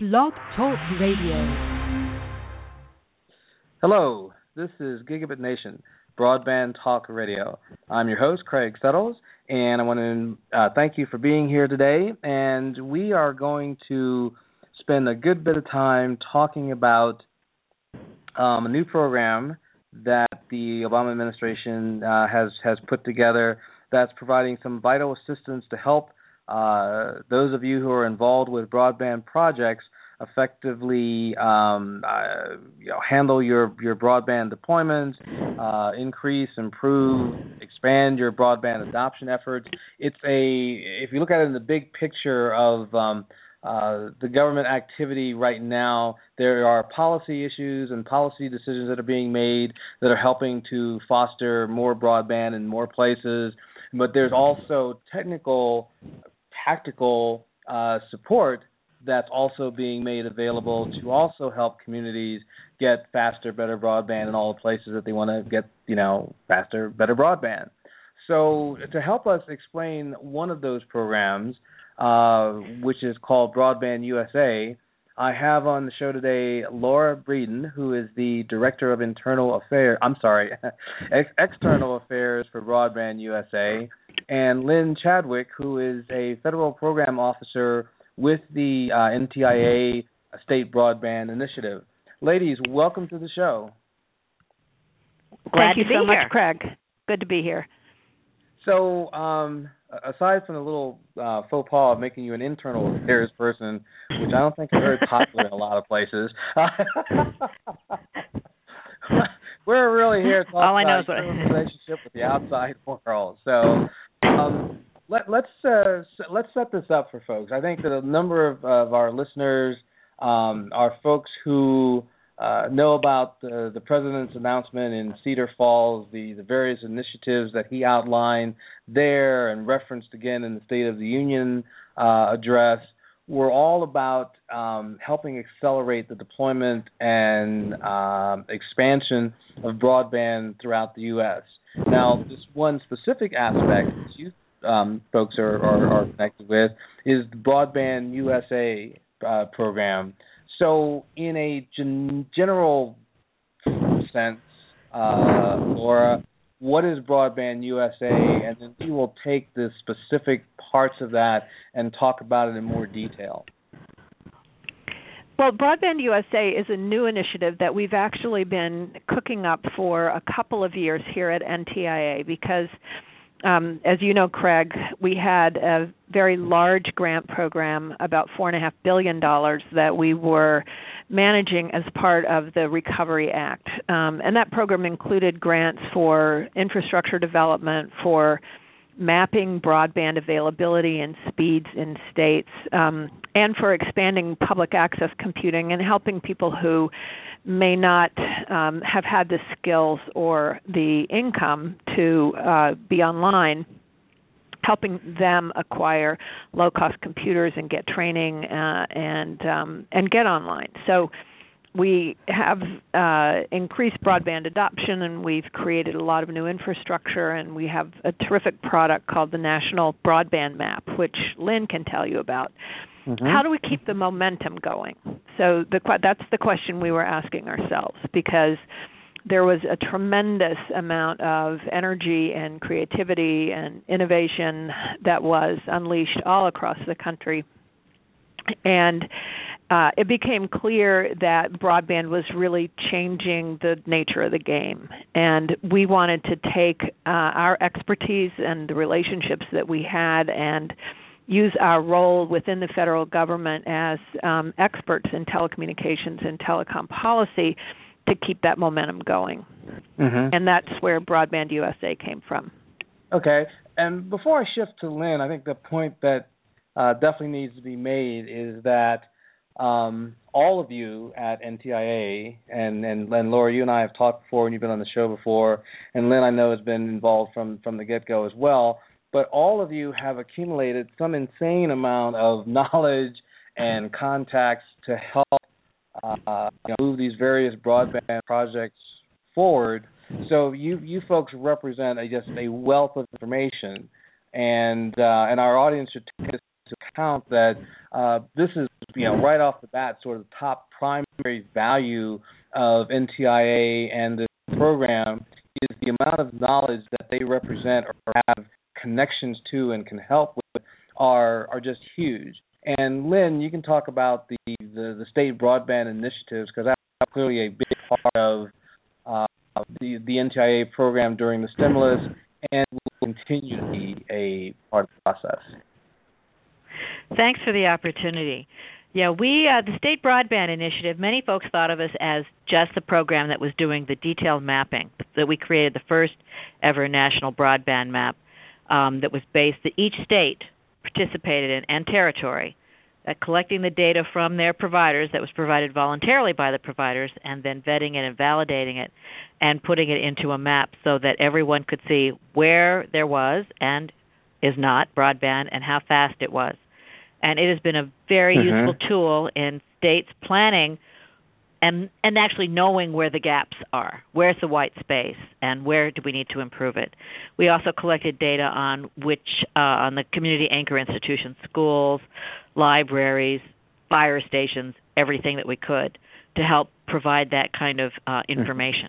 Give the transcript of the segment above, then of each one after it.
Blog Talk Radio. Hello, this is Gigabit Nation, Broadband Talk Radio. I'm your host, Craig Settles, and I want to uh, thank you for being here today. And we are going to spend a good bit of time talking about um, a new program that the Obama administration uh, has has put together that's providing some vital assistance to help uh, those of you who are involved with broadband projects effectively um, uh, you know, handle your, your broadband deployments, uh, increase, improve, expand your broadband adoption efforts. It's a if you look at it in the big picture of um, uh, the government activity right now, there are policy issues and policy decisions that are being made that are helping to foster more broadband in more places. But there's also technical tactical uh, support that's also being made available to also help communities get faster, better broadband in all the places that they want to get, you know, faster, better broadband. So to help us explain one of those programs, uh, which is called Broadband USA, I have on the show today Laura Breeden, who is the Director of Internal Affairs. I'm sorry, ex- External Affairs for Broadband USA, and Lynn Chadwick, who is a Federal Program Officer with the uh, NTIA State Broadband Initiative. Ladies, welcome to the show. Glad Thank you so here. much, Craig. Good to be here. So, um, aside from the little uh, faux pas of making you an internal affairs person, which I don't think is very popular in a lot of places, we're really here to talk All I know about is your relationship with the outside world. So, um, let, let's uh, let's set this up for folks. I think that a number of, of our listeners um, are folks who uh, know about the, the president's announcement in Cedar Falls, the, the various initiatives that he outlined there and referenced again in the State of the Union uh, address were all about um, helping accelerate the deployment and um, expansion of broadband throughout the U.S. Now, this one specific aspect um, folks are, are, are connected with is the Broadband USA uh, program. So, in a gen- general sense, uh, Laura, what is Broadband USA? And then we will take the specific parts of that and talk about it in more detail. Well, Broadband USA is a new initiative that we've actually been cooking up for a couple of years here at NTIA because, um, as you know, Craig, we had a very large grant program, about $4.5 billion, that we were managing as part of the Recovery Act. Um, and that program included grants for infrastructure development, for mapping broadband availability and speeds in states, um, and for expanding public access computing and helping people who may not um, have had the skills or the income to uh, be online helping them acquire low cost computers and get training uh, and um, and get online. So we have uh, increased broadband adoption and we've created a lot of new infrastructure and we have a terrific product called the National Broadband Map, which Lynn can tell you about. Mm-hmm. How do we keep the momentum going? So the that's the question we were asking ourselves because there was a tremendous amount of energy and creativity and innovation that was unleashed all across the country and uh, it became clear that broadband was really changing the nature of the game, and we wanted to take uh, our expertise and the relationships that we had and use our role within the federal government as um, experts in telecommunications and telecom policy to keep that momentum going. Mm-hmm. And that's where Broadband USA came from. Okay. And before I shift to Lynn, I think the point that uh, definitely needs to be made is that um, all of you at NTIA and, and and Laura, you and I have talked before, and you've been on the show before, and Lynn I know has been involved from from the get go as well. But all of you have accumulated some insane amount of knowledge and contacts to help uh, you know, move these various broadband projects forward. So you you folks represent a, just a wealth of information, and uh, and our audience should take this into account that uh, this is, you know, right off the bat, sort of the top primary value of NTIA and this program is the amount of knowledge that they represent or have connections to and can help with are are just huge. And Lynn, you can talk about the the, the state broadband initiatives because that's clearly a big part of uh, the the NTIA program during the stimulus and will continue to be a part of the process. Thanks for the opportunity. Yeah, we uh, the state broadband initiative. Many folks thought of us as just the program that was doing the detailed mapping. That we created the first ever national broadband map um, that was based that each state participated in and territory at collecting the data from their providers that was provided voluntarily by the providers and then vetting it and validating it and putting it into a map so that everyone could see where there was and is not broadband and how fast it was. And it has been a very mm-hmm. useful tool in states planning and and actually knowing where the gaps are. Where's the white space and where do we need to improve it? We also collected data on which uh, on the community anchor institutions, schools, libraries, fire stations, everything that we could to help provide that kind of uh, mm-hmm. information.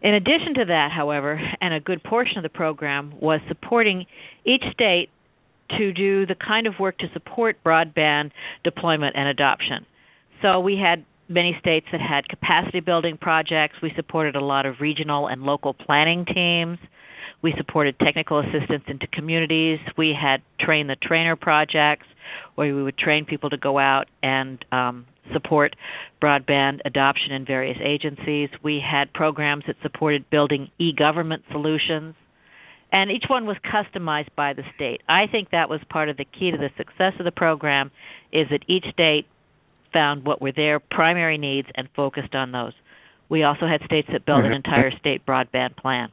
In addition to that, however, and a good portion of the program was supporting each state to do the kind of work to support broadband deployment and adoption. So we had many states that had capacity building projects. We supported a lot of regional and local planning teams. We supported technical assistance into communities. We had train the trainer projects where we would train people to go out and um, support broadband adoption in various agencies. We had programs that supported building e government solutions. And each one was customized by the state. I think that was part of the key to the success of the program is that each state found what were their primary needs and focused on those. We also had states that built an mm-hmm. entire state broadband plan.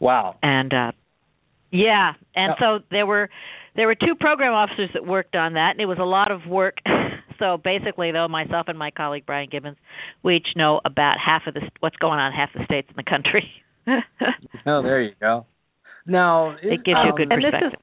Wow. And uh yeah, and so there were there were two program officers that worked on that, and it was a lot of work. so basically, though, myself and my colleague Brian Gibbons, we each know about half of the what's going on in half the states in the country. oh, there you go. Now it gives um, you a good perspective.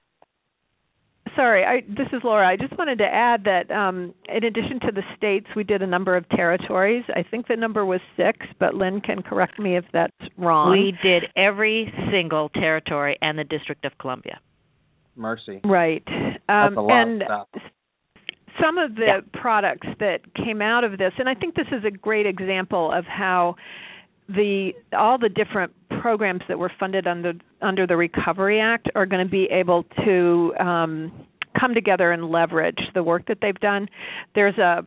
Sorry, I, this is Laura. I just wanted to add that um, in addition to the states, we did a number of territories. I think the number was six, but Lynn can correct me if that's wrong. We did every single territory and the District of Columbia. Mercy. Right. Um, and of some of the yeah. products that came out of this, and I think this is a great example of how the all the different programs that were funded under under the Recovery Act are going to be able to um, come together and leverage the work that they've done. There's a,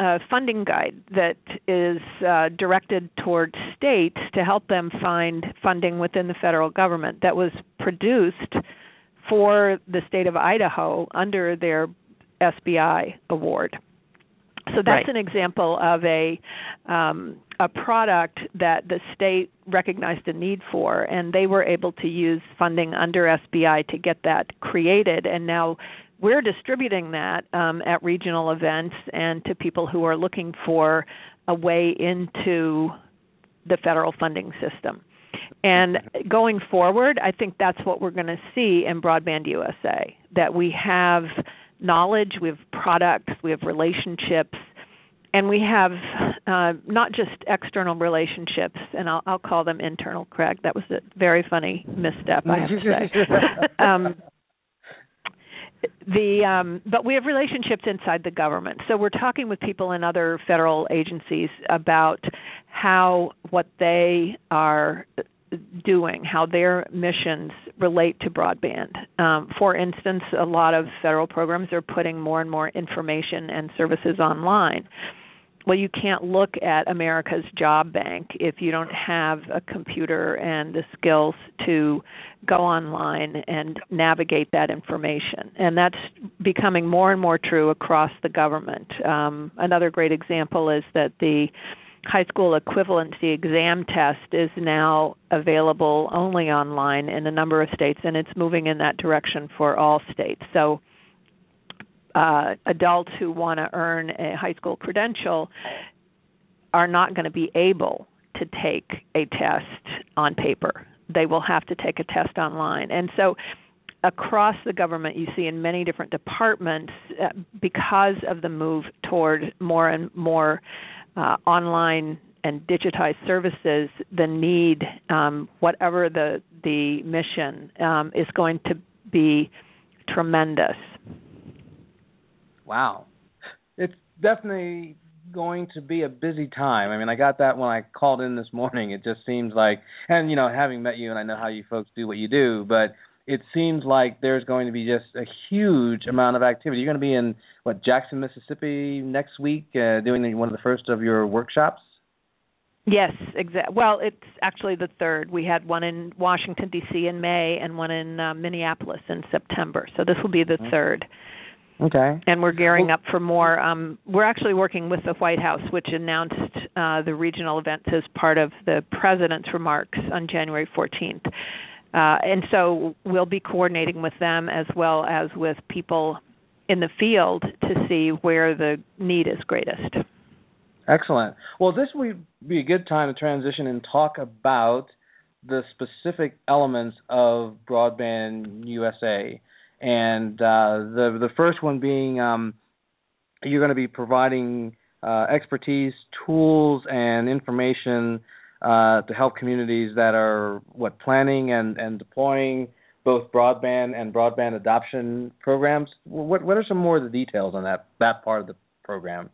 a funding guide that is uh, directed towards states to help them find funding within the federal government that was produced for the state of Idaho under their SBI award. So that's right. an example of a um, a product that the state recognized a need for, and they were able to use funding under SBI to get that created. And now we're distributing that um, at regional events and to people who are looking for a way into the federal funding system. And going forward, I think that's what we're going to see in Broadband USA that we have knowledge, we have products, we have relationships, and we have uh, not just external relationships, and I'll, I'll call them internal. Craig, that was a very funny misstep, I have to say. um, the um, but we have relationships inside the government so we're talking with people in other federal agencies about how what they are doing, how their missions relate to broadband. Um, for instance, a lot of federal programs are putting more and more information and services online. Well, you can't look at America's job bank if you don't have a computer and the skills to go online and navigate that information. And that's becoming more and more true across the government. Um, another great example is that the high school equivalency exam test is now available only online in a number of states, and it's moving in that direction for all states. So, uh, adults who want to earn a high school credential are not going to be able to take a test on paper. They will have to take a test online. And so, across the government you see in many different departments uh, because of the move toward more and more uh, online and digitized services, the need, um, whatever the the mission, um, is going to be tremendous. Wow, it's definitely going to be a busy time. I mean, I got that when I called in this morning. It just seems like, and you know, having met you and I know how you folks do what you do, but it seems like there's going to be just a huge amount of activity. You're going to be in what Jackson, Mississippi next week, uh, doing one of the first of your workshops. Yes, exactly. Well, it's actually the third. We had one in Washington D.C. in May and one in uh, Minneapolis in September. So this will be the mm-hmm. third. Okay. And we're gearing well, up for more. Um, we're actually working with the White House, which announced uh, the regional events as part of the president's remarks on January 14th. Uh, and so we'll be coordinating with them as well as with people in the field to see where the need is greatest. Excellent. Well, this would be a good time to transition and talk about the specific elements of Broadband USA and uh, the the first one being um, you're going to be providing uh, expertise, tools, and information uh, to help communities that are what planning and, and deploying both broadband and broadband adoption programs. What what are some more of the details on that that part of the program?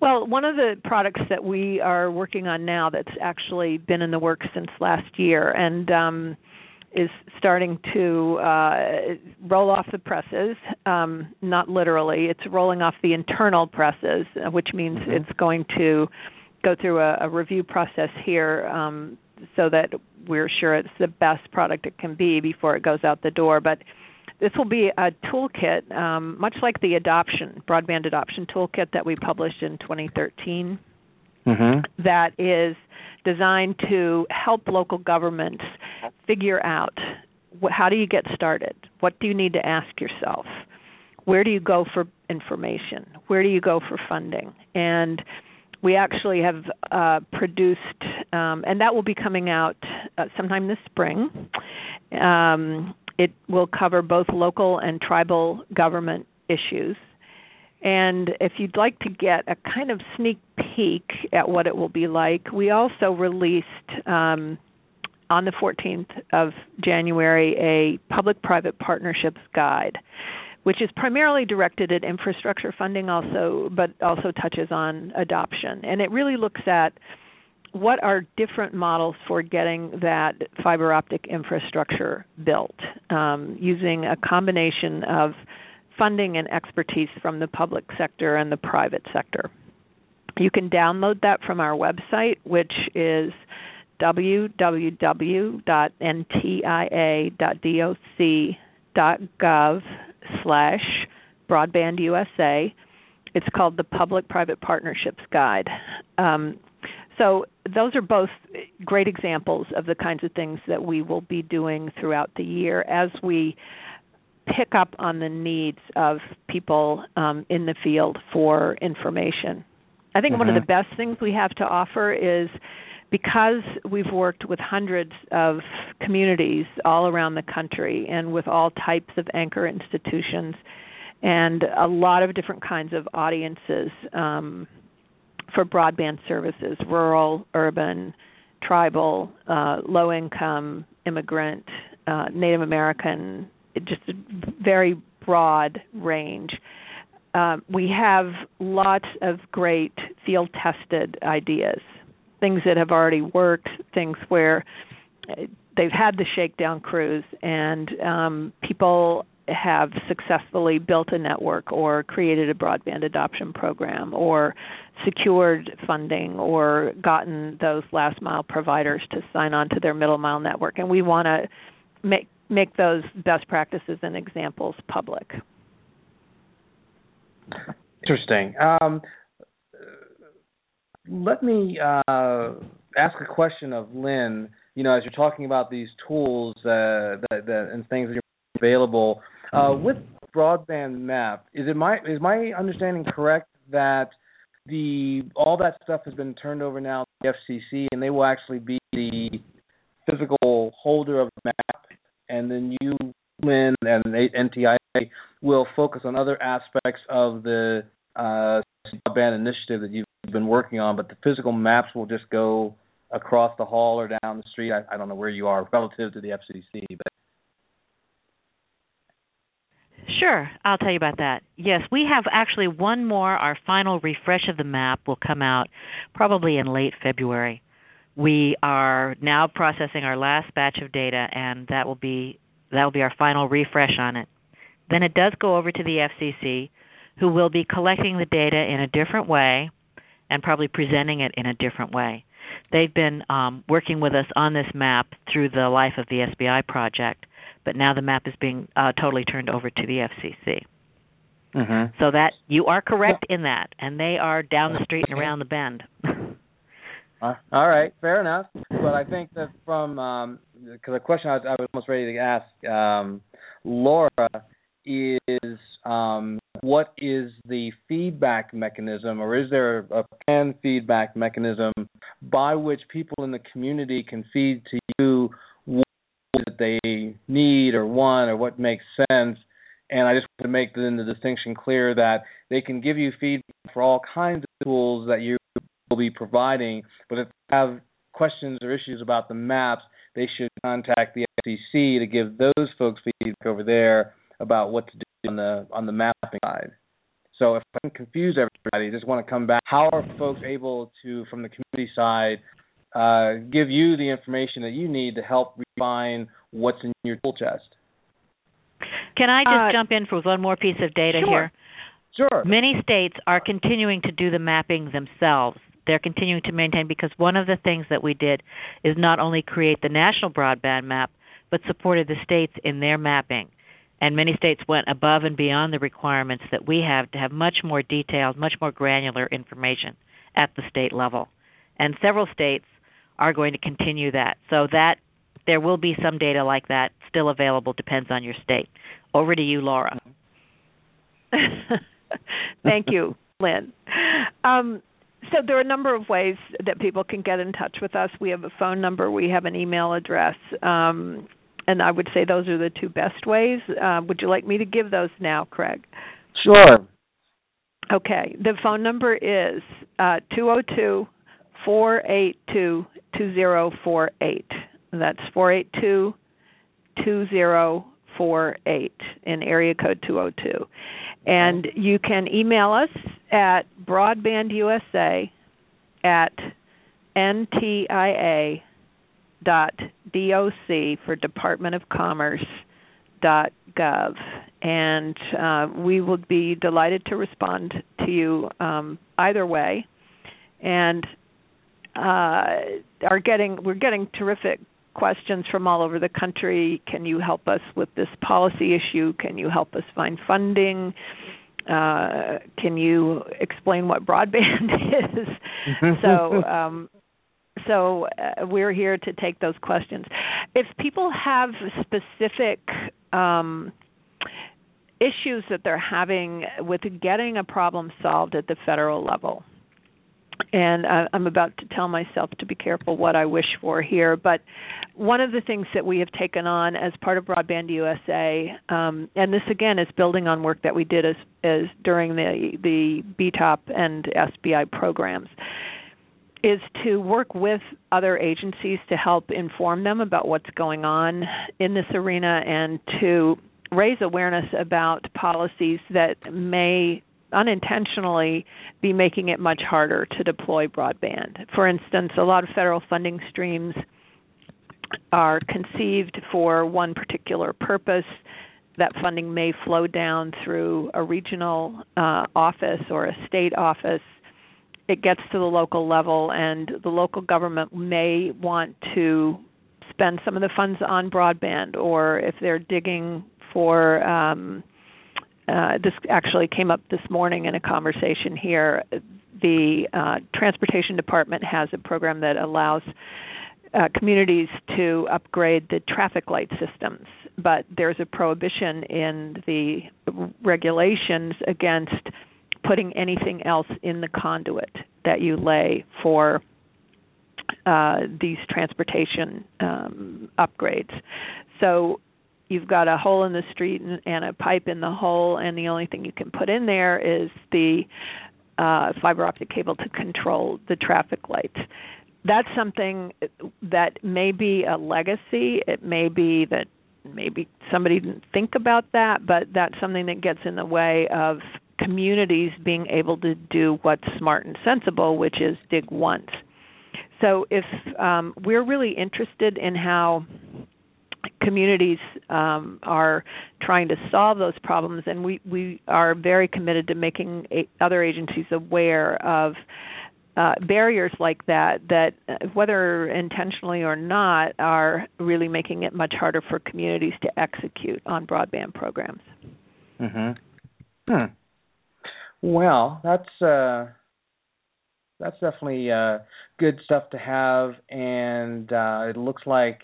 Well, one of the products that we are working on now that's actually been in the works since last year, and um, is starting to uh, roll off the presses. Um, not literally, it's rolling off the internal presses, uh, which means mm-hmm. it's going to go through a, a review process here um, so that we're sure it's the best product it can be before it goes out the door. But this will be a toolkit, um, much like the adoption broadband adoption toolkit that we published in 2013. Mm-hmm. That is designed to help local governments figure out how do you get started? What do you need to ask yourself? Where do you go for information? Where do you go for funding? And we actually have uh, produced, um, and that will be coming out uh, sometime this spring. Um, it will cover both local and tribal government issues. And if you'd like to get a kind of sneak peek at what it will be like, we also released um, on the 14th of January a public private partnerships guide which is primarily directed at infrastructure funding also but also touches on adoption and it really looks at what are different models for getting that fiber optic infrastructure built um, using a combination of funding and expertise from the public sector and the private sector. You can download that from our website, which is www.ntia.doc.gov slash broadband USA. It's called the Public Private Partnerships Guide. Um, so those are both great examples of the kinds of things that we will be doing throughout the year as we pick up on the needs of people um, in the field for information. I think mm-hmm. one of the mm-hmm. best things we have to offer is because we've worked with hundreds of communities all around the country and with all types of anchor institutions and a lot of different kinds of audiences um, for broadband services rural, urban, tribal, uh, low income, immigrant, uh, Native American, just a very broad range. Um, we have lots of great field tested ideas, things that have already worked, things where uh, they've had the shakedown cruise and um, people have successfully built a network or created a broadband adoption program or secured funding or gotten those last mile providers to sign on to their middle mile network and we want to make make those best practices and examples public. Interesting. Um, let me uh, ask a question of Lynn. You know, as you're talking about these tools uh, that, that, and things that are available uh, with broadband map, is it my is my understanding correct that the all that stuff has been turned over now to the FCC, and they will actually be the physical holder of the map and then you Lynn and NTIA will focus on other aspects of the uh, broadband initiative that you've been working on, but the physical maps will just go across the hall or down the street. I, I don't know where you are relative to the FCC, but Sure, I'll tell you about that. Yes, we have actually one more. Our final refresh of the map will come out probably in late February. We are now processing our last batch of data, and that will be that will be our final refresh on it. Then it does go over to the FCC, who will be collecting the data in a different way and probably presenting it in a different way. They've been um, working with us on this map through the life of the SBI project, but now the map is being uh, totally turned over to the FCC. Mm-hmm. So that you are correct in that, and they are down the street and around the bend. Uh, all right, fair enough. But I think that from um, because the question I was, I was almost ready to ask um, Laura is um, what is the feedback mechanism, or is there a plan feedback mechanism by which people in the community can feed to you what they need or want or what makes sense? And I just want to make the, the distinction clear that they can give you feedback for all kinds of tools that you will be providing, but if they have questions or issues about the maps, they should contact the FCC to give those folks feedback over there about what to do on the on the mapping side. So if I can confuse everybody, I just want to come back. How are folks able to, from the community side, uh, give you the information that you need to help refine what's in your tool chest? Can I just Uh, jump in for one more piece of data sure. here? Sure. Many states are continuing to do the mapping themselves. They're continuing to maintain because one of the things that we did is not only create the national broadband map, but supported the states in their mapping. And many states went above and beyond the requirements that we have to have much more detailed, much more granular information at the state level. And several states are going to continue that. So that there will be some data like that still available depends on your state. Over to you, Laura. Thank you, Lynn. Um, so there are a number of ways that people can get in touch with us. We have a phone number, we have an email address, um, and I would say those are the two best ways. Uh, would you like me to give those now, Craig? Sure. Okay. The phone number is uh, 202 482 2048. That's four eight two two zero four eight in area code 202. And you can email us at broadbandusa at ntia dot doc for Department of Commerce dot gov, and uh, we will be delighted to respond to you um, either way. And uh, are getting we're getting terrific questions from all over the country. Can you help us with this policy issue? Can you help us find funding? Uh, can you explain what broadband is? so um, so uh, we're here to take those questions. If people have specific um, issues that they're having with getting a problem solved at the federal level, and uh, I'm about to tell myself to be careful what I wish for here. But one of the things that we have taken on as part of Broadband USA, um, and this again is building on work that we did as, as during the the BTOP and SBI programs, is to work with other agencies to help inform them about what's going on in this arena and to raise awareness about policies that may unintentionally be making it much harder to deploy broadband. For instance, a lot of federal funding streams are conceived for one particular purpose. That funding may flow down through a regional uh, office or a state office. It gets to the local level, and the local government may want to spend some of the funds on broadband, or if they're digging for um, uh, this actually came up this morning in a conversation here. The uh, transportation department has a program that allows uh, communities to upgrade the traffic light systems, but there's a prohibition in the regulations against putting anything else in the conduit that you lay for uh, these transportation um, upgrades. So you've got a hole in the street and, and a pipe in the hole, and the only thing you can put in there is the uh, fiber optic cable to control the traffic lights. That's something that may be a legacy. It may be that maybe somebody didn't think about that, but that's something that gets in the way of communities being able to do what's smart and sensible, which is dig once. So if um, we're really interested in how communities um, are trying to solve those problems, and we, we are very committed to making a, other agencies aware of uh, barriers like that, that uh, whether intentionally or not, are really making it much harder for communities to execute on broadband programs. Mm-hmm. Hmm. Well, that's uh, that's definitely uh, good stuff to have, and uh, it looks like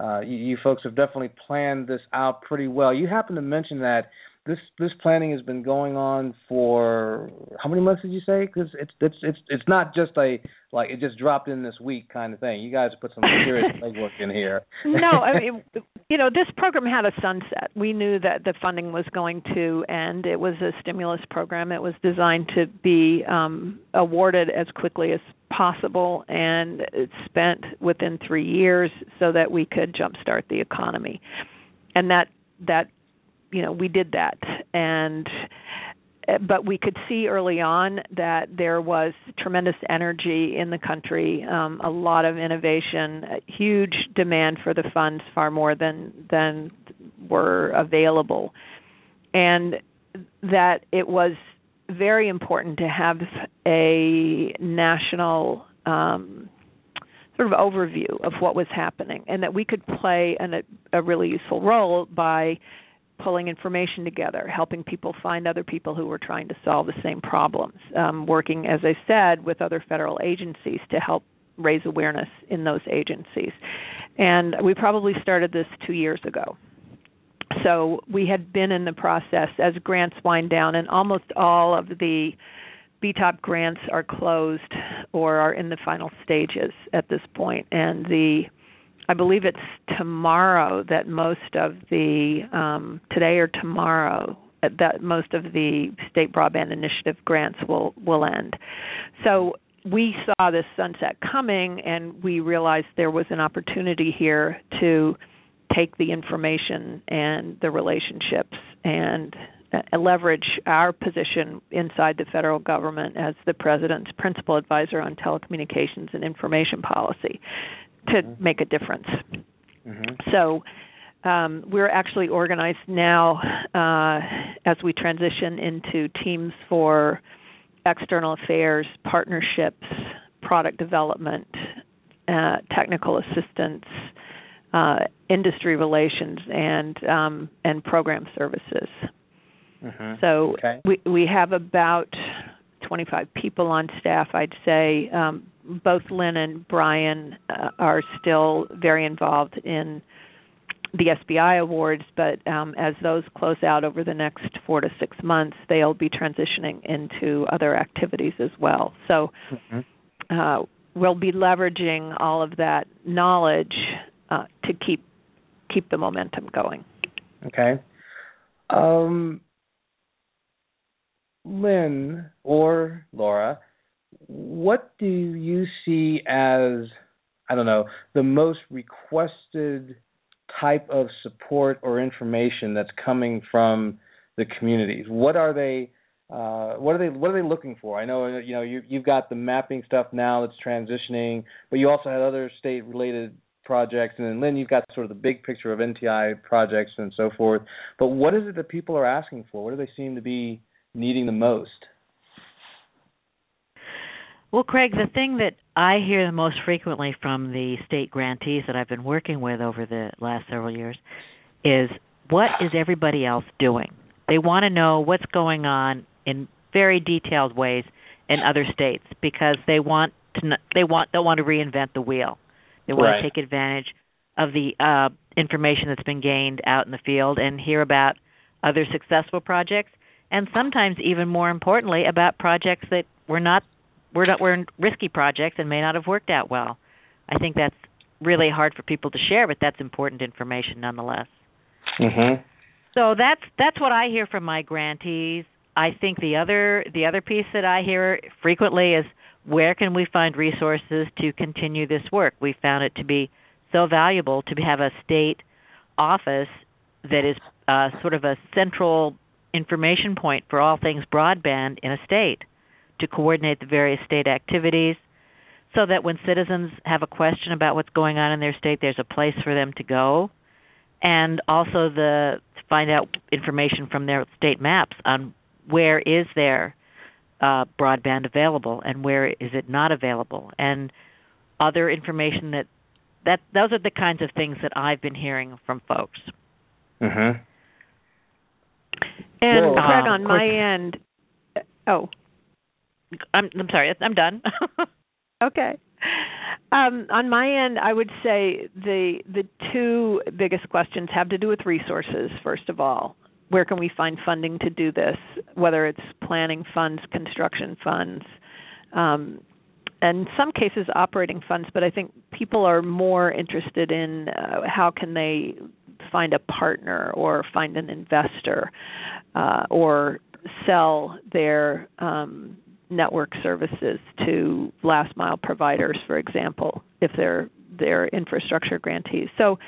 uh, you, you folks have definitely planned this out pretty well. You happen to mention that this this planning has been going on for how many months did you say? Because it's it's it's it's not just a like it just dropped in this week kind of thing. You guys put some serious legwork in here. no, I mean you know this program had a sunset. We knew that the funding was going to end. It was a stimulus program. It was designed to be um, awarded as quickly as possible and it's spent within three years so that we could jumpstart the economy. And that that you know we did that. And but we could see early on that there was tremendous energy in the country, um, a lot of innovation, huge demand for the funds, far more than than were available, and that it was very important to have a national um, sort of overview of what was happening, and that we could play an, a, a really useful role by pulling information together, helping people find other people who were trying to solve the same problems, um, working, as I said, with other federal agencies to help raise awareness in those agencies. And we probably started this two years ago. So we had been in the process as grants wind down, and almost all of the BTOP grants are closed or are in the final stages at this point, and the I believe it's tomorrow that most of the um, today or tomorrow that most of the state broadband initiative grants will will end. So we saw this sunset coming and we realized there was an opportunity here to take the information and the relationships and uh, leverage our position inside the federal government as the president's principal advisor on telecommunications and information policy to mm-hmm. make a difference. Mm-hmm. So um, we're actually organized now uh, as we transition into teams for external affairs, partnerships, product development, uh, technical assistance, uh, industry relations, and um, and program services. Mm-hmm. So okay. we we have about 25 people on staff. I'd say um, both Lynn and Brian uh, are still very involved in the SBI awards, but um, as those close out over the next four to six months, they'll be transitioning into other activities as well. So mm-hmm. uh, we'll be leveraging all of that knowledge uh, to keep keep the momentum going. Okay. Um, Lynn or Laura, what do you see as I don't know the most requested type of support or information that's coming from the communities? What are they? Uh, what are they? What are they looking for? I know you know you, you've got the mapping stuff now that's transitioning, but you also had other state-related projects, and then Lynn, you've got sort of the big picture of NTI projects and so forth. But what is it that people are asking for? What do they seem to be needing the most? Well, Craig, the thing that I hear the most frequently from the state grantees that I've been working with over the last several years is what is everybody else doing? They want to know what's going on in very detailed ways in other states because they want to they want don't want to reinvent the wheel. They want right. to take advantage of the uh, information that's been gained out in the field and hear about other successful projects and sometimes even more importantly about projects that were not were not were risky projects and may not have worked out well. I think that's really hard for people to share, but that's important information nonetheless. Mhm. So that's that's what I hear from my grantees. I think the other the other piece that I hear frequently is where can we find resources to continue this work? We found it to be so valuable to have a state office that is uh, sort of a central information point for all things broadband in a state to coordinate the various state activities so that when citizens have a question about what's going on in their state there's a place for them to go and also the to find out information from their state maps on where is there uh, broadband available and where is it not available and other information that that those are the kinds of things that I've been hearing from folks. Mhm. And Well, Craig, uh, on my end, oh, I'm I'm sorry, I'm done. okay. Um, on my end, I would say the the two biggest questions have to do with resources. First of all, where can we find funding to do this? Whether it's planning funds, construction funds, um, and in some cases operating funds. But I think people are more interested in uh, how can they find a partner or find an investor uh, or sell their um, network services to last mile providers, for example, if they're they're infrastructure grantees. So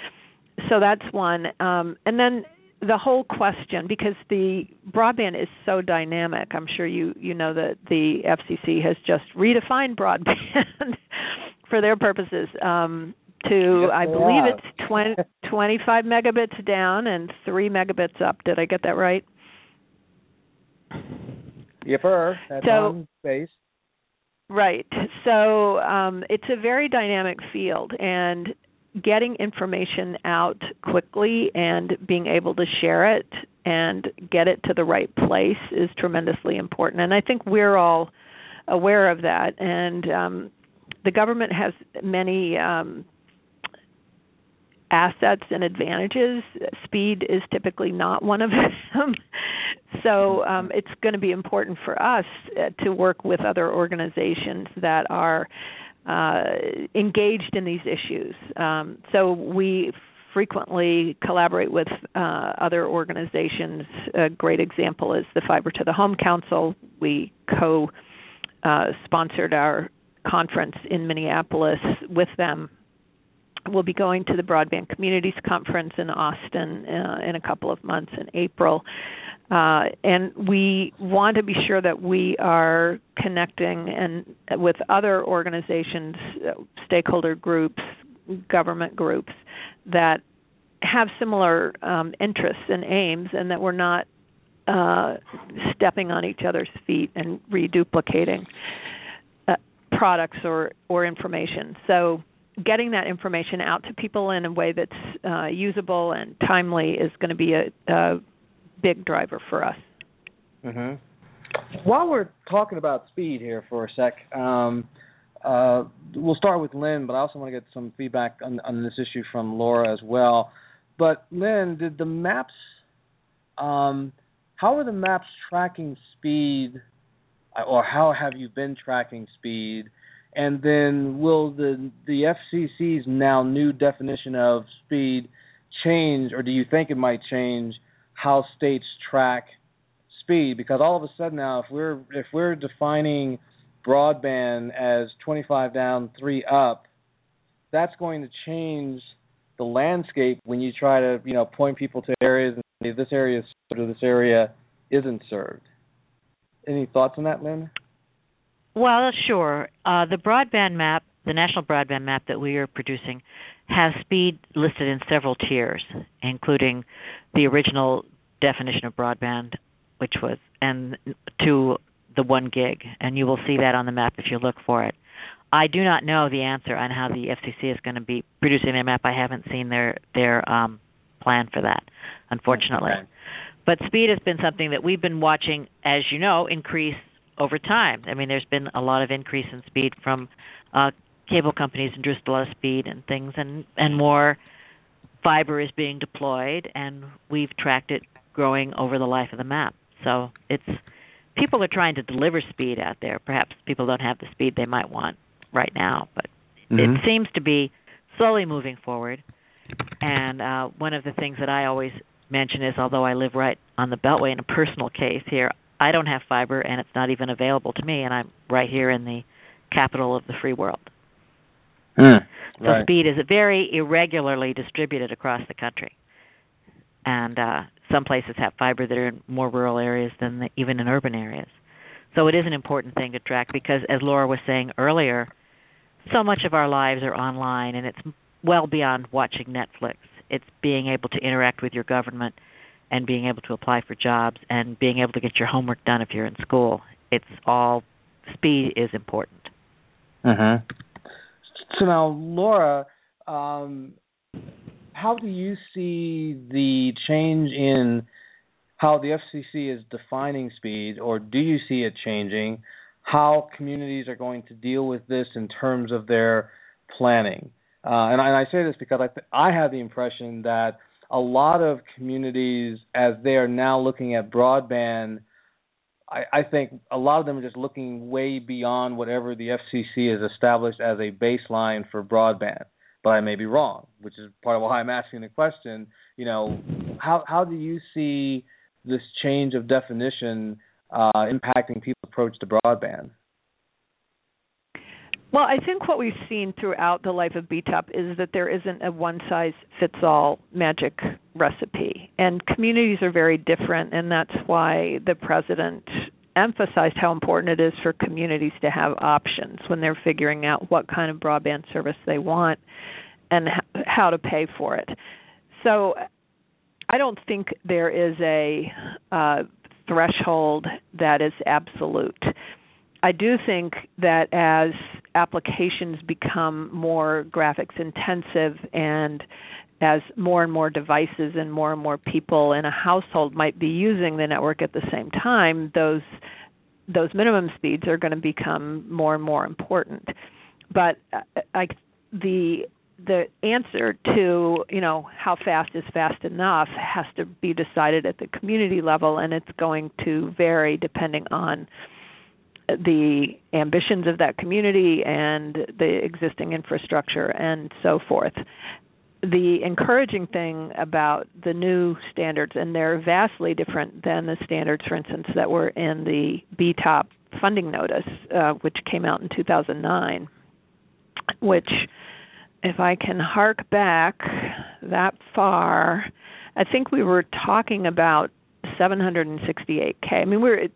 so that's one. Um, and then the whole question, because the broadband is so dynamic, I'm sure you you know that the FCC has just redefined broadband for their purposes. Um, to Yes, I believe it's 20, 25 megabits down and three megabits up. Did I get that right? Yipper. That's So- on base. Right. So um, it's a very dynamic field, and getting information out quickly and being able to share it and get it to the right place is tremendously important. And I think we're all aware of that. And um, the government has many um, assets and advantages. Speed is typically not one of them. so um, it's going to be important for us uh, to work with other organizations that are uh, engaged in these issues. Um, so we frequently collaborate with uh, other organizations. A great example is the Fiber to the Home Council. We co uh, sponsored our conference in Minneapolis with them we'll be going to the Broadband Communities Conference in Austin uh, in a couple of months in April. Uh, and we want to be sure that we are connecting and with other organizations, uh, stakeholder groups, government groups that have similar um, interests and aims, and that we're not uh, stepping on each other's feet and reduplicating uh, products or or information. So getting that information out to people in a way that's uh, usable and timely is going to be a, a big driver for us. hmm While we're talking about speed here for a sec, um, uh, we'll start with Lynn, but I also want to get some feedback on, on this issue from Laura as well. But Lynn, did the maps, um, how are the maps tracking speed, or how have you been tracking speed? And then will the the FCC's now new definition of speed change, or do you think it might change how states track speed? Because all of a sudden now, if we're if we're defining broadband as 25 down, three up, that's going to change the landscape when you try to you know point people to areas and say this area is served or this area isn't served. Any thoughts on that, Lynn? Well, sure. Uh, the broadband map, the national broadband map that we are producing, has speed listed in several tiers, including the original definition of broadband, which was and to the one gig, and you will see that on the map if you look for it. I do not know the answer on how the FCC is going to be producing their map. I haven't seen their their um, plan for that, unfortunately. Okay. But speed has been something that we've been watching, as you know, increase over time. I mean, there's been a lot of increase in speed from uh, cable companies introduced a lot of speed and things, and and more fiber is being deployed, and we've tracked it growing over the life of the map. So it's people are trying to deliver speed out there. Perhaps people don't have the speed they might want right now, but it seems to be slowly moving forward. And uh, one of the things that I always mention is although I live right on the Beltway in a personal case here, I don't have fiber and it's not even available to me and I'm right here in the capital of the free world. Mm, so right. speed is very irregularly distributed across the country. And uh some places have fiber that are in more rural areas than the, even in urban areas. So it is an important thing to track because as Laura was saying earlier, so much of our lives are online and it's well beyond watching Netflix. It's being able to interact with your government and being able to apply for jobs and being able to get your homework done if you're in school. It's all speed is important. Mhm. So now, Laura, um, how do you see the change in how the FCC is defining speed, or do you see it changing? How communities are going to deal with this in terms of their planning? Uh, and, I, and, I, say this because I, th- I have the impression that a lot of communities, as they are now looking at broadband, I, I think a lot of them are just looking way beyond whatever the FCC has established as a baseline for broadband. But I may be wrong, which is part of why I'm asking the question. You know, how how do you see this change of definition uh, impacting people's approach to broadband? Well, I think what we've seen throughout the life of BTOP is that there isn't a one size fits all magic recipe. And communities are very different, and that's why the president emphasized how important it is for communities to have options when they're figuring out what kind of broadband service they want and how to pay for it. So I don't think there is a uh, threshold that is absolute. I do think that as applications become more graphics intensive and as more and more devices and more and more people in a household might be using the network at the same time, those those minimum speeds are going to become more and more important. But uh, I, the the answer to you know how fast is fast enough has to be decided at the community level, and it's going to vary depending on the ambitions of that community and the existing infrastructure and so forth. The encouraging thing about the new standards, and they're vastly different than the standards, for instance, that were in the BTOP funding notice, uh, which came out in 2009, which, if I can hark back that far, I think we were talking about 768k. I mean, we're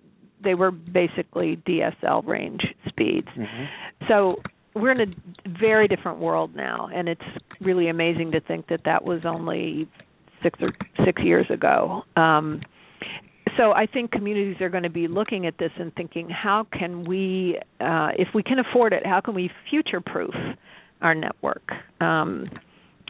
they were basically DSL range speeds. Mm-hmm. So we're in a very different world now, and it's really amazing to think that that was only six or six years ago. Um, so I think communities are going to be looking at this and thinking, how can we, uh, if we can afford it, how can we future-proof our network? Um,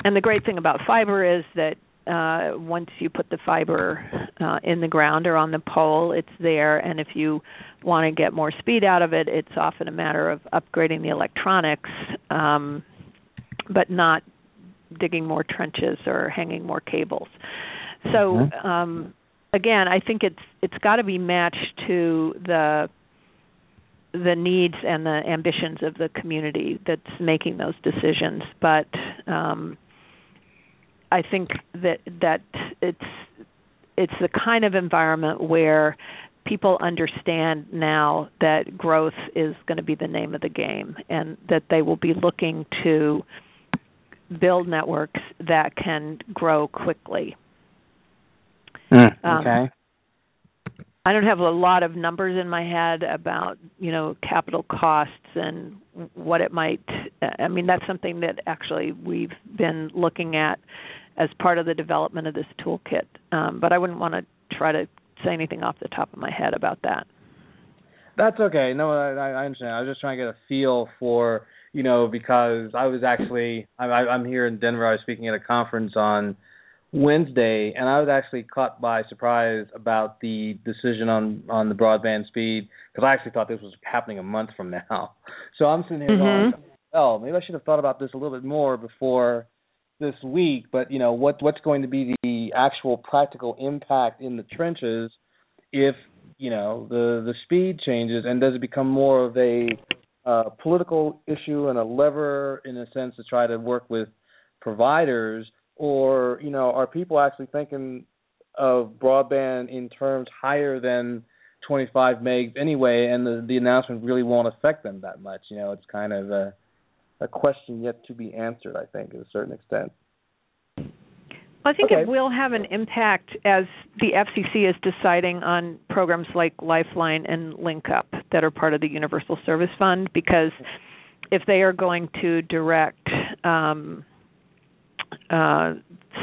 and the great thing about fiber is that uh, once you put the fiber uh, in the ground or on the pole, it's there. And if you want to get more speed out of it, it's often a matter of upgrading the electronics, um, but not digging more trenches or hanging more cables. So mm-hmm. um, again, I think it's it's got to be matched to the the needs and the ambitions of the community that's making those decisions. But um, I think that that it's it's the kind of environment where people understand now that growth is going to be the name of the game and that they will be looking to build networks that can grow quickly. Mm, okay. Um, I don't have a lot of numbers in my head about you know capital costs and what it might. I mean that's something that actually we've been looking at as part of the development of this toolkit. Um, but I wouldn't want to try to say anything off the top of my head about that. That's okay. No, I, I understand. I was just trying to get a feel for you know because I was actually I, I'm here in Denver. I was speaking at a conference on Wednesday, and I was actually caught by surprise about the decision on on the broadband speed because I actually thought this was happening a month from now. So I'm sitting here mm-hmm. going, "Oh, maybe I should have thought about this a little bit more before this week." But you know, what what's going to be the actual practical impact in the trenches if you know the the speed changes, and does it become more of a uh, political issue and a lever in a sense to try to work with providers? or you know are people actually thinking of broadband in terms higher than 25 megs anyway, and the the announcement really won't affect them that much. You know, it's kind of a a question yet to be answered. I think, to a certain extent. I think Okay. it will have an impact as the FCC is deciding on programs like Lifeline and LinkUp that are part of the Universal Service Fund because if they are going to direct um, uh,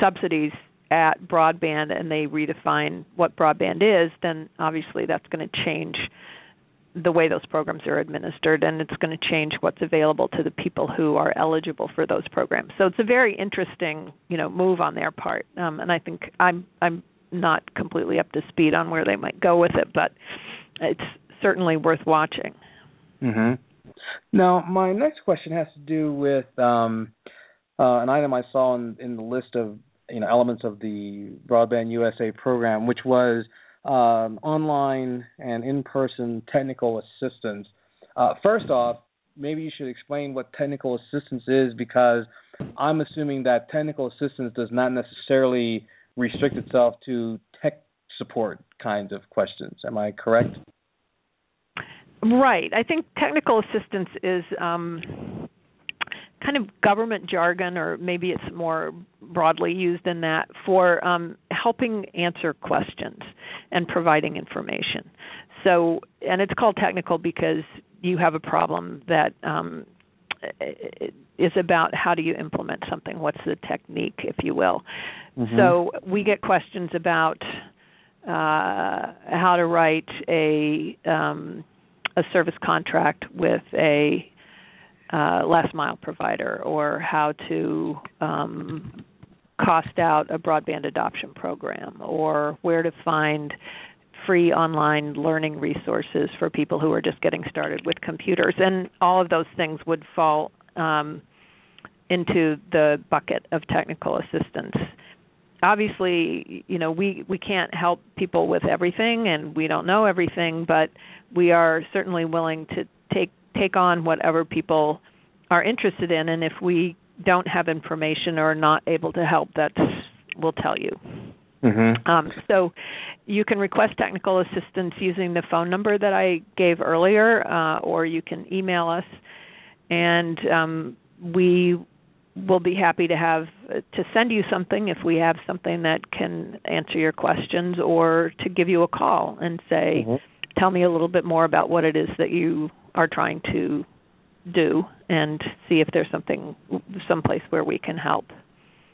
subsidies at broadband and they redefine what broadband is, then obviously that's going to change the way those programs are administered and it's going to change what's available to the people who are eligible for those programs. So it's a very interesting, you know, move on their part. Um, and I think I'm I'm not completely up to speed on where they might go with it, but it's certainly worth watching. hmm Now, my next question has to do with um, uh, an item I saw in, in the list of you know elements of the Broadband USA program, which was um, online and in-person technical assistance. Uh, first off, maybe you should explain what technical assistance is, because I'm assuming that technical assistance does not necessarily restrict itself to tech support kinds of questions. Am I correct? Right. I think technical assistance is um, kind of government jargon, or maybe it's more broadly used in that for um, helping answer questions and providing information. So, and it's called technical because you have a problem that um, is about how do you implement something? What's the technique, if you will? Mhm. So we get questions about uh, how to write a um, a service contract with a uh, last mile provider, or how to um, cost out a broadband adoption program, or where to find free online learning resources for people who are just getting started with computers, and all of those things would fall um, into the bucket of technical assistance. Obviously you know we we can't help people with everything and we don't know everything but we are certainly willing to take on whatever people are interested in and if we don't have information or are not able to help that's we'll tell you Mm-hmm. um, so you can request technical assistance using the phone number that I gave earlier, uh, or you can email us, and um, we will be happy to have to send you something if we have something that can answer your questions, or to give you a call and say, Mhm. "Tell me a little bit more about what it is that you are trying to do," and see if there's something, someplace where we can help.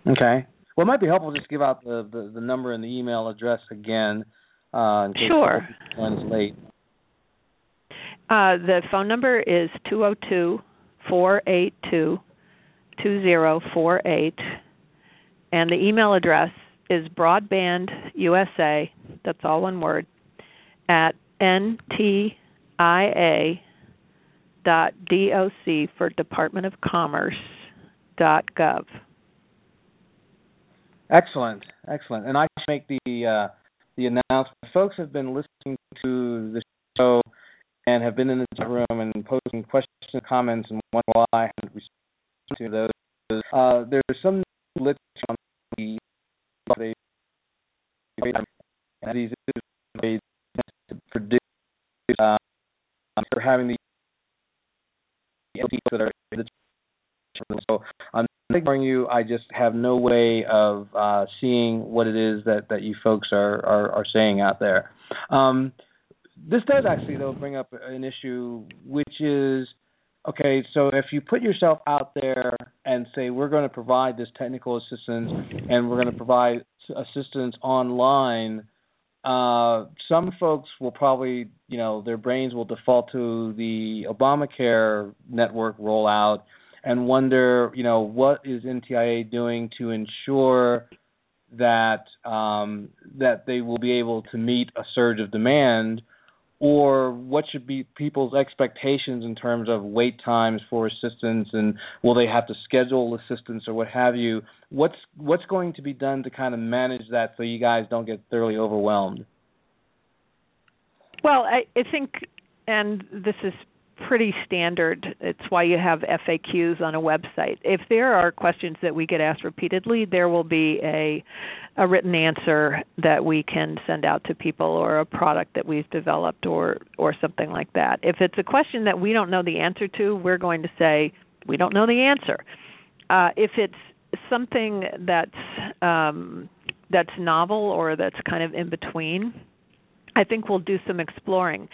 Okay. Well, it might be helpful to just give out the, the, the number and the email address again. Uh, in case Sure. someone's late. Uh, the phone number is two zero two four eight two two zero four eight, and the email address is broadbandusa. That's all one word at ntia dot doc for Department of Commerce dot gov. Excellent, excellent. And I make the uh, the announcement. Folks have been listening to the show and have been in the room and posting questions and comments and wonder why I haven't responded to those. Uh, there's some literature on the and these to predict uh, for having the that are so I'm not ignoring you. I just have no way of uh, seeing what it is that, that you folks are, are, are saying out there. Um, this does actually, though, bring up an issue, which is okay. So if you put yourself out there and say we're going to provide this technical assistance and we're going to provide assistance online, uh, some folks will probably, you know, their brains will default to the Obamacare network rollout and wonder, you know, what is NTIA doing to ensure that um, that they will be able to meet a surge of demand, or what should be people's expectations in terms of wait times for assistance, and will they have to schedule assistance or what have you? What's what's going to be done to kind of manage that so you guys don't get thoroughly overwhelmed? Well, I, I think, and this is pretty standard. It's why you have FAQs on a website. If there are questions that we get asked repeatedly, there will be a a written answer that we can send out to people or a product that we've developed or or something like that. If it's a question that we don't know the answer to, we're going to say we don't know the answer. Uh, if it's something that's um, that's novel or that's kind of in between, I think we'll do some exploring.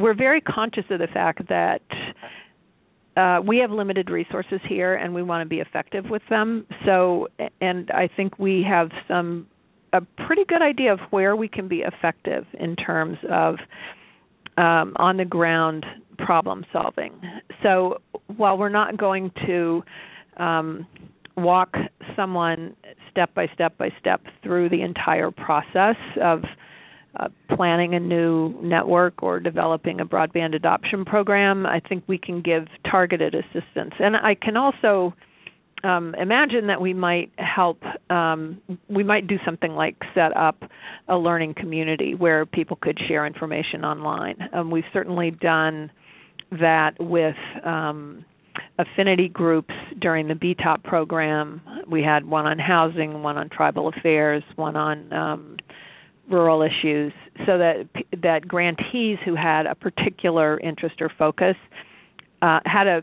We're very conscious of the fact that uh, we have limited resources here, and we want to be effective with them. So, and I think we have some a pretty good idea of where we can be effective in terms of um, on the ground problem solving. So, while we're not going to um, walk someone step by step by step through the entire process of uh, planning a new network or developing a broadband adoption program, I think we can give targeted assistance. And I can also um, imagine that we might help, um, we might do something like set up a learning community where people could share information online. Um, we've certainly done that with um, affinity groups during the BTOP program. We had one on housing, one on tribal affairs, one on um, rural issues, so that that grantees who had a particular interest or focus uh, had a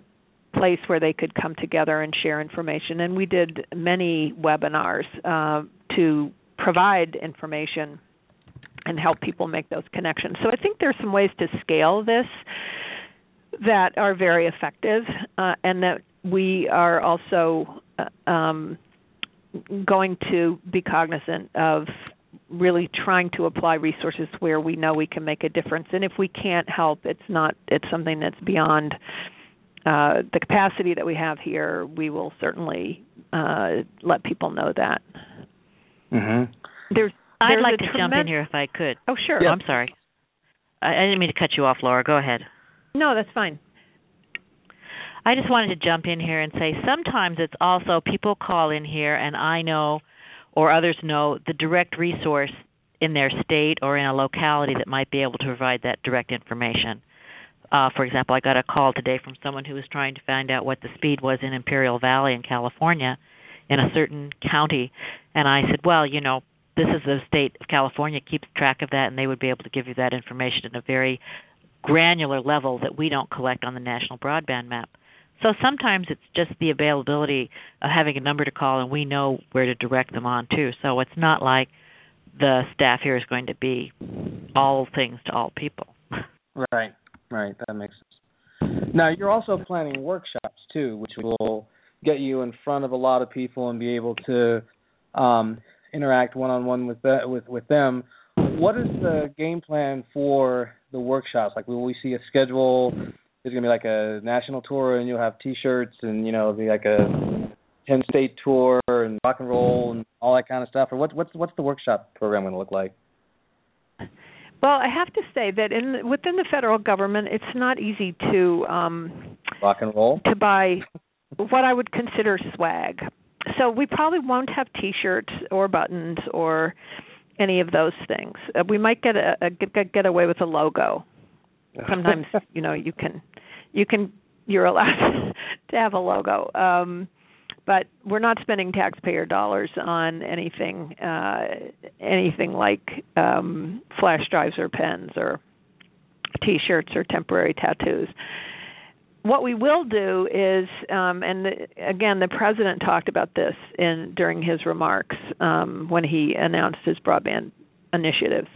place where they could come together and share information. And we did many webinars uh, to provide information and help people make those connections. So I think there's some ways to scale this that are very effective, uh, and that we are also uh, um, going to be cognizant of really trying to apply resources where we know we can make a difference. And if we can't help, it's not it's something that's beyond uh, the capacity that we have here. We will certainly uh, let people know that. Mm-hmm. There's, there's I'd like to tremen- jump in here if I could. Oh, sure. Oh, I'm sorry. I, I didn't mean to cut you off, Laura. Go ahead. No, that's fine. I just wanted to jump in here and say sometimes it's also people call in here and I know or others know the direct resource in their state or in a locality that might be able to provide that direct information. Uh, for example, I got a call today from someone who was trying to find out what the speed was in Imperial Valley in California in a certain county. And I said, well, you know, this is the state of California keeps track of that, and they would be able to give you that information at a very granular level that we don't collect on the national broadband map. So sometimes it's just the availability of having a number to call, and we know where to direct them on to. So it's not like the staff here is going to be all things to all people. Right, right. That makes sense. Now you're also planning workshops too, which will get you in front of a lot of people and be able to um, interact one on one with the, with with them. What is the game plan for the workshops? Like, will we see a schedule? There's gonna be like a national tour, and you'll have T-shirts, and you know, it'll be like a ten state tour and rock and roll and all that kind of stuff. Or what's what's what's the workshop program gonna look like? Well, I have to say that in within the federal government, it's not easy to um, Rock and roll. to buy what I would consider swag. So we probably won't have T-shirts or buttons or any of those things. Uh, we might get a, a get, get away with a logo. Sometimes you know you can you can you're allowed to have a logo. Um, but we're not spending taxpayer dollars on anything uh, anything like um, flash drives or pens or T-shirts or temporary tattoos. What we will do is, um, and the, again, the president talked about this in during his remarks um, when he announced his broadband initiatives.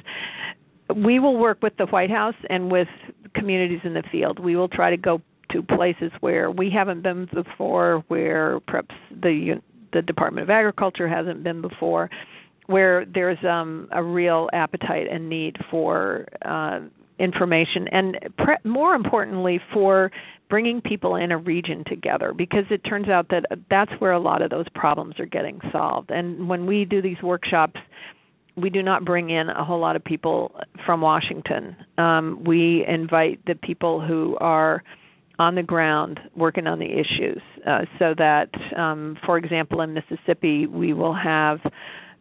We will work with the White House and with communities in the field. We will try to go to places where we haven't been before, where perhaps the the Department of Agriculture hasn't been before, where there's um, a real appetite and need for uh, information, and pre- more importantly, for bringing people in a region together, because it turns out that that's where a lot of those problems are getting solved. And when we do these workshops we do not bring in a whole lot of people from Washington. Um, we invite the people who are on the ground working on the issues uh, so that, um, for example, in Mississippi, we will have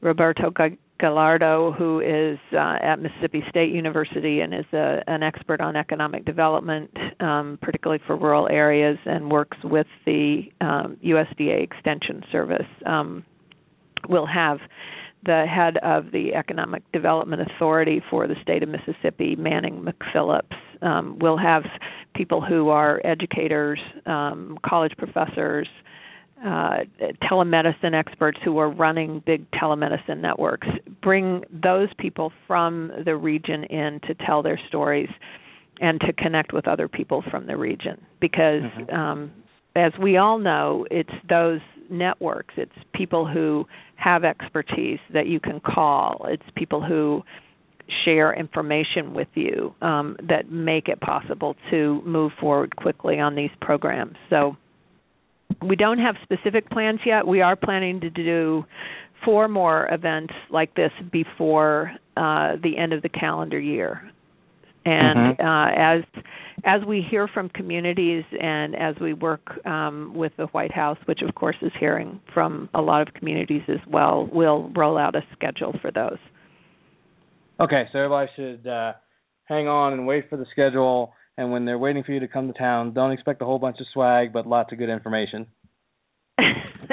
Roberto Gallardo, who is uh, at Mississippi State University and is a, an expert on economic development, um, particularly for rural areas, and works with the um, USDA Extension Service. Um, we'll have the head of the Economic Development Authority for the state of Mississippi, Manning McPhillips. Um, we'll have people who are educators, um, college professors, uh, telemedicine experts who are running big telemedicine networks. Bring those people from the region in to tell their stories and to connect with other people from the region because mm-hmm. um, as we all know, it's those networks. It's people who have expertise that you can call. It's people who share information with you um, that make it possible to move forward quickly on these programs. So we don't have specific plans yet. We are planning to do four more events like this before uh, the end of the calendar year. And mm-hmm. uh, as as we hear from communities and as we work um, with the White House, which of course is hearing from a lot of communities as well, we'll roll out a schedule for those. Okay, so everybody should uh, hang on and wait for the schedule. And when they're waiting for you to come to town, don't expect a whole bunch of swag, but lots of good information.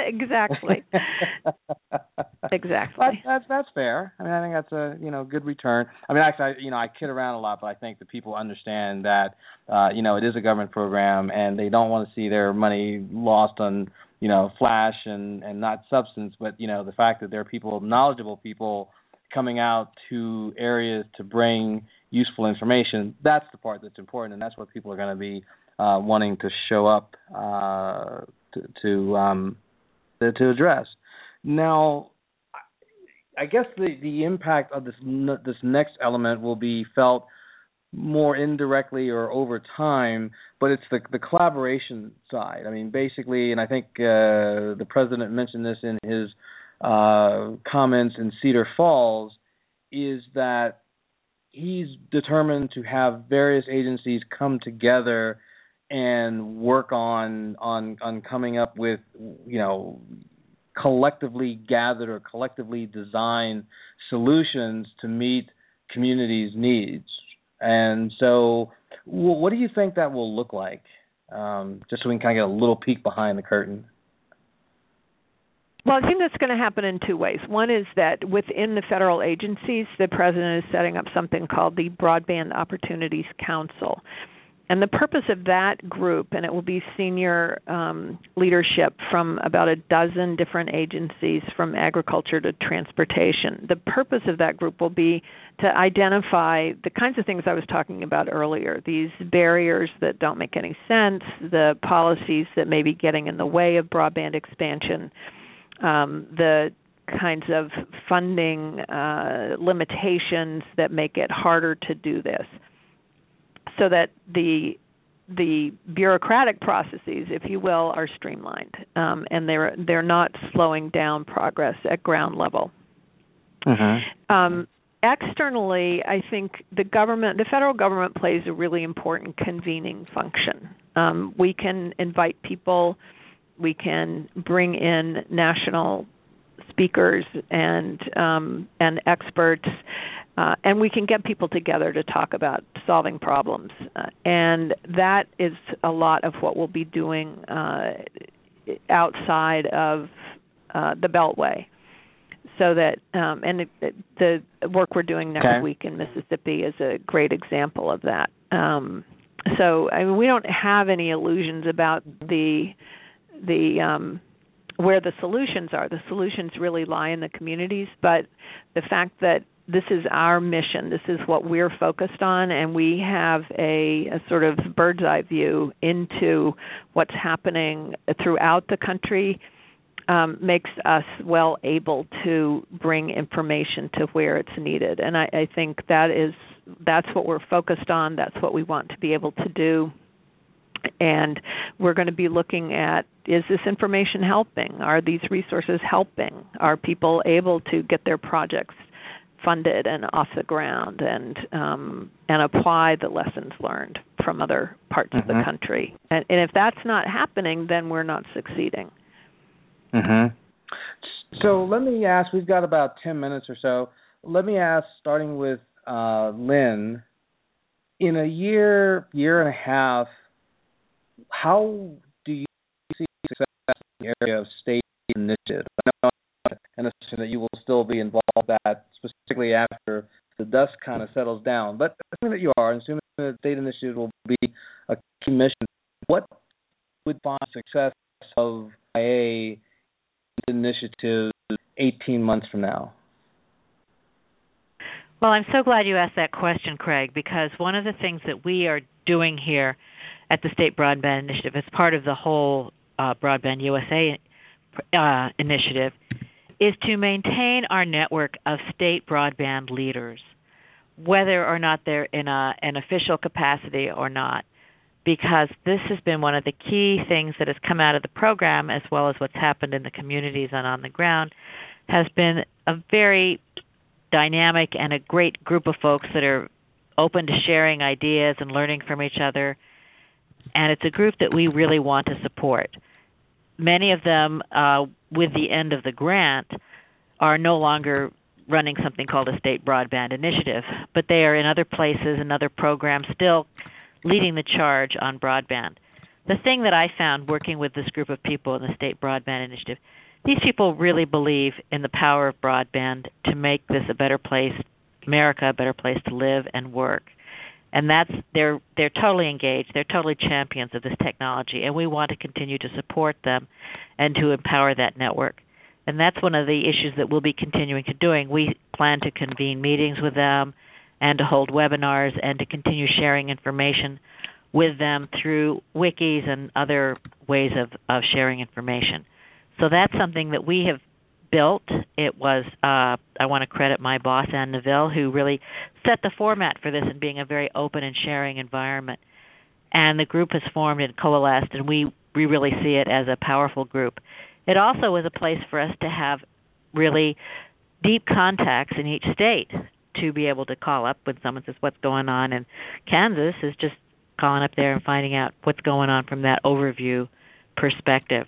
exactly. exactly. That's, that's that's fair. I mean, I think that's a you know good return. I mean, actually, I, you know, I kid around a lot, but I think that people understand that uh, you know it is a government program, and they don't want to see their money lost on you know flash and and not substance. But you know, the fact that there are people, knowledgeable people, coming out to areas to bring useful information, that's the part that's important, and that's what people are going to be uh, wanting to show up uh, to, to um, to, to address. Now, I guess the the impact of this this next element will be felt more indirectly or over time, but it's the the collaboration side. I mean, basically, and I think uh, the president mentioned this in his uh, comments in Cedar Falls, is that he's determined to have various agencies come together and work on on on coming up with you know collectively gathered or collectively designed solutions to meet communities' needs. And so, what do you think that will look like? Um, just so we can kind of get a little peek behind the curtain. Well, I think that's going to happen in two ways. One is that within the federal agencies, the president is setting up something called the Broadband Opportunities Council and the purpose of that group, and it will be senior um, leadership from about a dozen different agencies, from agriculture to transportation. The purpose of that group will be to identify the kinds of things I was talking about earlier these barriers that don't make any sense, the policies that may be getting in the way of broadband expansion, um, the kinds of funding uh, limitations that make it harder to do this so that the the bureaucratic processes, if you will, are streamlined, um, and they're they're not slowing down progress at ground level. Mm-hmm. Um, externally, I think the government, the federal government, plays a really important convening function. Um, we can invite people, we can bring in national speakers and um, and experts uh, and we can get people together to talk about solving problems. Uh, and that is a lot of what we'll be doing uh, outside of uh, the Beltway. So that, um, and it, it, the work we're doing next okay. week in Mississippi is a great example of that. Um, so, I mean, we don't have any illusions about the the um, where the solutions are. The solutions really lie in the communities, but the fact that this is our mission. This is what we're focused on, and we have a, a, sort of bird's eye view into what's happening throughout the country. Um, makes us well able to bring information to where it's needed, and I, I think that is that's what we're focused on. That's what we want to be able to do and we're going to be looking at is this information helping are these resources helping are people able to get their projects funded and off the ground and um, and apply the lessons learned from other parts mm-hmm. of the mm-hmm. country. And, and if that's not happening, then we're not succeeding. Mhm. So let me ask. We've got about ten minutes or so. Let me ask, starting with uh, Lynn. In a year, year and a half, how do you see success in the area of state initiative? And assume that you will still be involved in that specifically after the dust kind of settles down. But assuming that you are, assuming that the state initiative will be a key mission, what would find the success of IA initiative 18 months from now? Well, I'm so glad you asked that question, Craig, because one of the things that we are doing here at the State Broadband Initiative as part of the whole uh, Broadband USA uh, initiative is to maintain our network of state broadband leaders, whether or not they're in a, an official capacity or not, because this has been one of the key things that has come out of the program, as well as what's happened in the communities and on the ground, has been a very dynamic and a great group of folks that are open to sharing ideas and learning from each other. And it's a group that we really want to support. Many of them, uh, with the end of the grant, are no longer running something called a state broadband initiative, but they are in other places and other programs still leading the charge on broadband. The thing that I found working with this group of people in the state broadband initiative these people really believe in the power of broadband to make this a better place, America a better place to live and work. And that's they're they're totally engaged. They're totally champions of this technology, and we want to continue to support them and to empower that network. And that's one of the issues that we'll be continuing to doing. We plan to convene meetings with them and to hold webinars and to continue sharing information with them through wikis and other ways of, of sharing information. So that's something that we have built. It was uh, I want to credit my boss Anne Neville who really set the format for this and being a very open and sharing environment. And the group has formed and coalesced, and we we really see it as a powerful group. It also was a place for us to have really deep contacts in each state to be able to call up when someone says what's going on in Kansas is just calling up there and finding out what's going on from that overview perspective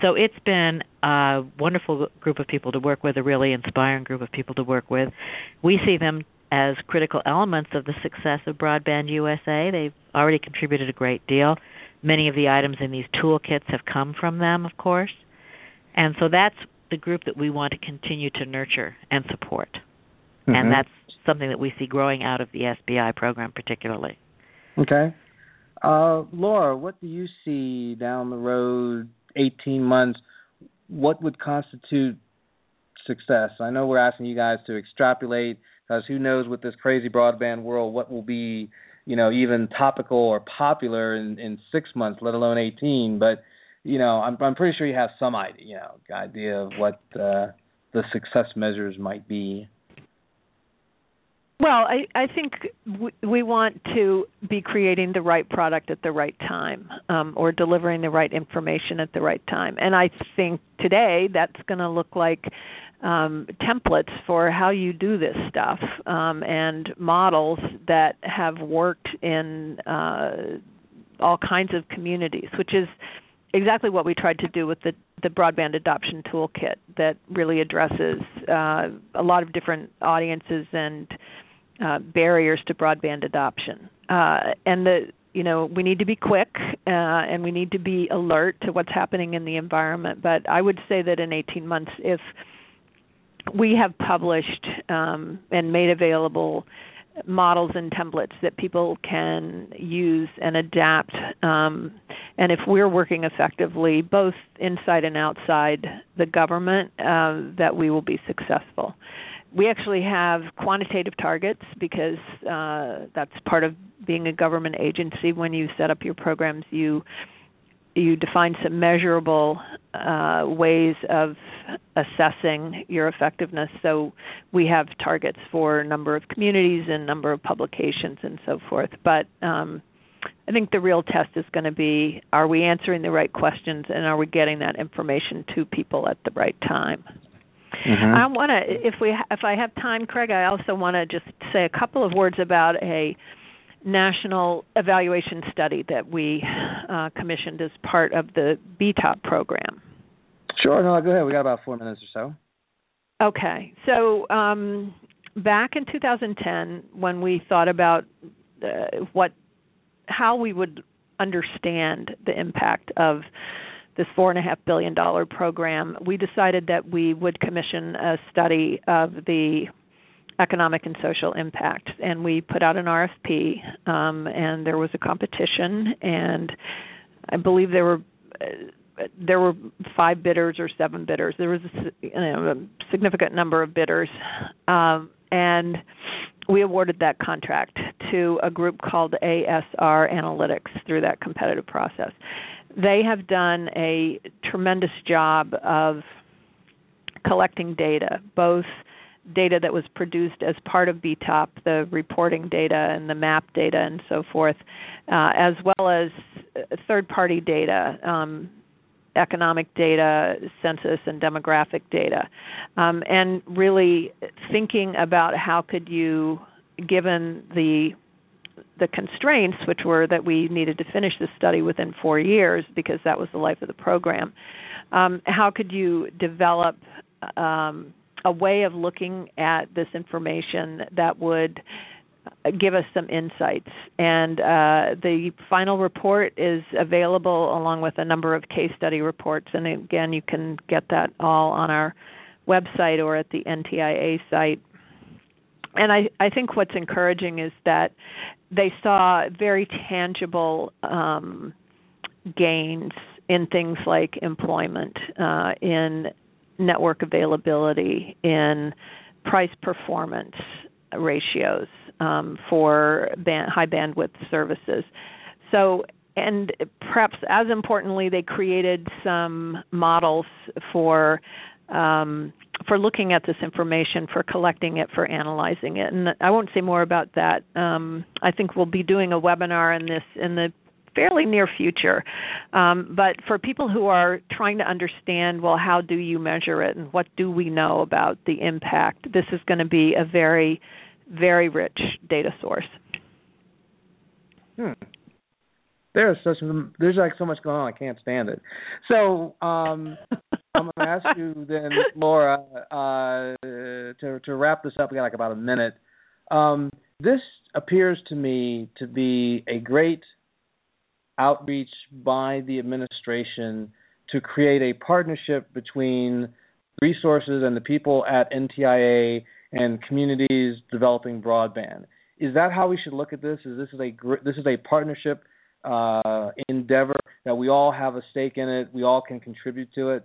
so it's been a wonderful group of people to work with, a really inspiring group of people to work with. We see them as critical elements of the success of Broadband USA. They've already contributed a great deal. Many of the items in these toolkits have come from them, of course. And so that's the group that we want to continue to nurture and support. Mm-hmm. And that's something that we see growing out of the SBI program particularly. Okay. Uh, Laura, what do you see down the road 18 months, what would constitute success? I know we're asking you guys to extrapolate because who knows with this crazy broadband world what will be, you know, even topical or popular in, in six months, let alone 18. But you know, I'm I'm pretty sure you have some idea, you know, idea of what uh, the success measures might be. Well, I, I think we, want to be creating the right product at the right time, um, or delivering the right information at the right time. And I think today that's going to look like um, templates for how you do this stuff um, and models that have worked in uh, all kinds of communities, which is exactly what we tried to do with the the broadband adoption toolkit that really addresses uh, a lot of different audiences and uh, barriers to broadband adoption. Uh, and the you know we need to be quick uh, and we need to be alert to what's happening in the environment. But I would say that in 18 months, if we have published um, and made available models and templates that people can use and adapt. Um, and if we're working effectively, both inside and outside the government, uh, that we will be successful we actually have quantitative targets because uh, that's part of being a government agency. When you set up your programs, you you define some measurable uh, ways of assessing your effectiveness. So we have targets for number of communities and number of publications and so forth. But um, I think the real test is going to be: Are we answering the right questions, and are we getting that information to people at the right time? Mm-hmm. I want to, if we, if I have time, Craig, I also want to just say a couple of words about a national evaluation study that we uh, commissioned as part of the BTOP program. Sure. No, go ahead. We got about four minutes or so. Okay. So um, back in 2010, when we thought about uh, what, how we would understand the impact of this four and a half billion dollar program, we decided that we would commission a study of the economic and social impact, and we put out an RFP, um, and there was a competition, and I believe there were. Uh, there were five bidders or seven bidders. There was a, you know, a significant number of bidders, um, and we awarded that contract to a group called ASR Analytics through that competitive process they have done a tremendous job of collecting data, both data that was produced as part of BTOP, the reporting data and the map data and so forth, uh, as well as third party data, um, economic data, census and demographic data, um, and really thinking about how could you, given the the constraints, which were that we needed to finish the study within four years because that was the life of the program. Um, how could you develop um, a way of looking at this information that would give us some insights? And uh, the final report is available along with a number of case study reports. And again, you can get that all on our website or at the NTIA site and I, I think what's encouraging is that they saw very tangible um, gains in things like employment, uh, in network availability, in price performance ratios um, for high bandwidth services. So, and perhaps as importantly, they created some models for um, for looking at this information, for collecting it, for analyzing it. And I won't say more about that. Um, I think we'll be doing a webinar in this in the fairly near future. Um, but for people who are trying to understand, well, how do you measure it and what do we know about the impact, this is going to be a very, very rich data source. Hmm. There's such there's like so much going on I can't stand it. So um I'm going to ask you then, Laura, uh, to to wrap this up. We got like about a minute. Um, this appears to me to be a great outreach by the administration to create a partnership between resources and the people at NTIA and communities developing broadband. Is that how we should look at this? Is this is a this is a partnership uh, endeavor that we all have a stake in it, we all can contribute to it?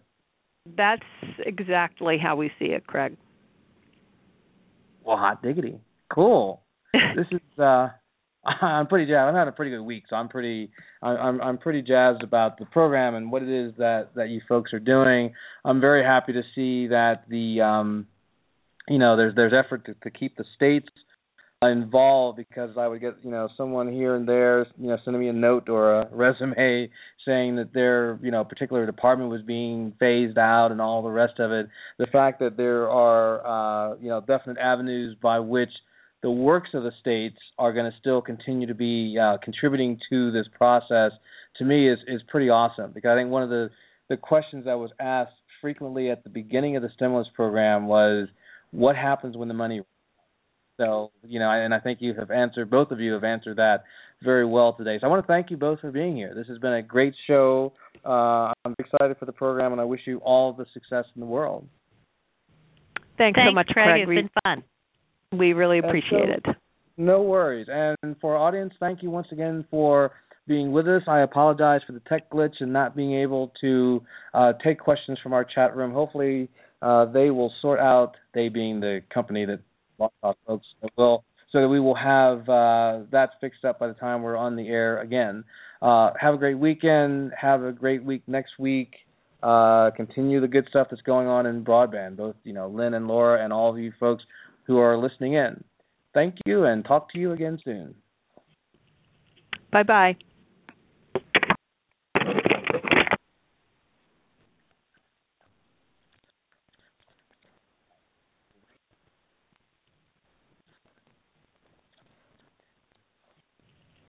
That's exactly how we see it, Craig. Well, hot diggity. Cool. this is uh I'm pretty jazzed. I've had a pretty good week, so I'm pretty I'm I'm pretty jazzed about the program and what it is that that you folks are doing. I'm very happy to see that the um you know there's there's effort to, to keep the states involved because I would get you know someone here and there you know sending me a note or a resume saying that their you know particular department was being phased out and all the rest of it. The fact that there are uh, you know definite avenues by which the works of the states are going to still continue to be uh, contributing to this process to me is is pretty awesome because I think one of the the questions that was asked frequently at the beginning of the stimulus program was what happens when the money so, you know, and I think you have answered, both of you have answered that very well today. So I want to thank you both for being here. This has been a great show. Uh, I'm excited for the program, and I wish you all the success in the world. Thanks, Thanks so much, Craig. Craig. It's we, been fun. We really appreciate so, it. No worries. And for our audience, thank you once again for being with us. I apologize for the tech glitch and not being able to uh, take questions from our chat room. Hopefully, uh, they will sort out, they being the company that folks we'll so that we will have uh, that fixed up by the time we're on the air again. Uh, have a great weekend. Have a great week next week. Uh, continue the good stuff that's going on in broadband. Both you know Lynn and Laura and all of you folks who are listening in. Thank you, and talk to you again soon. Bye bye.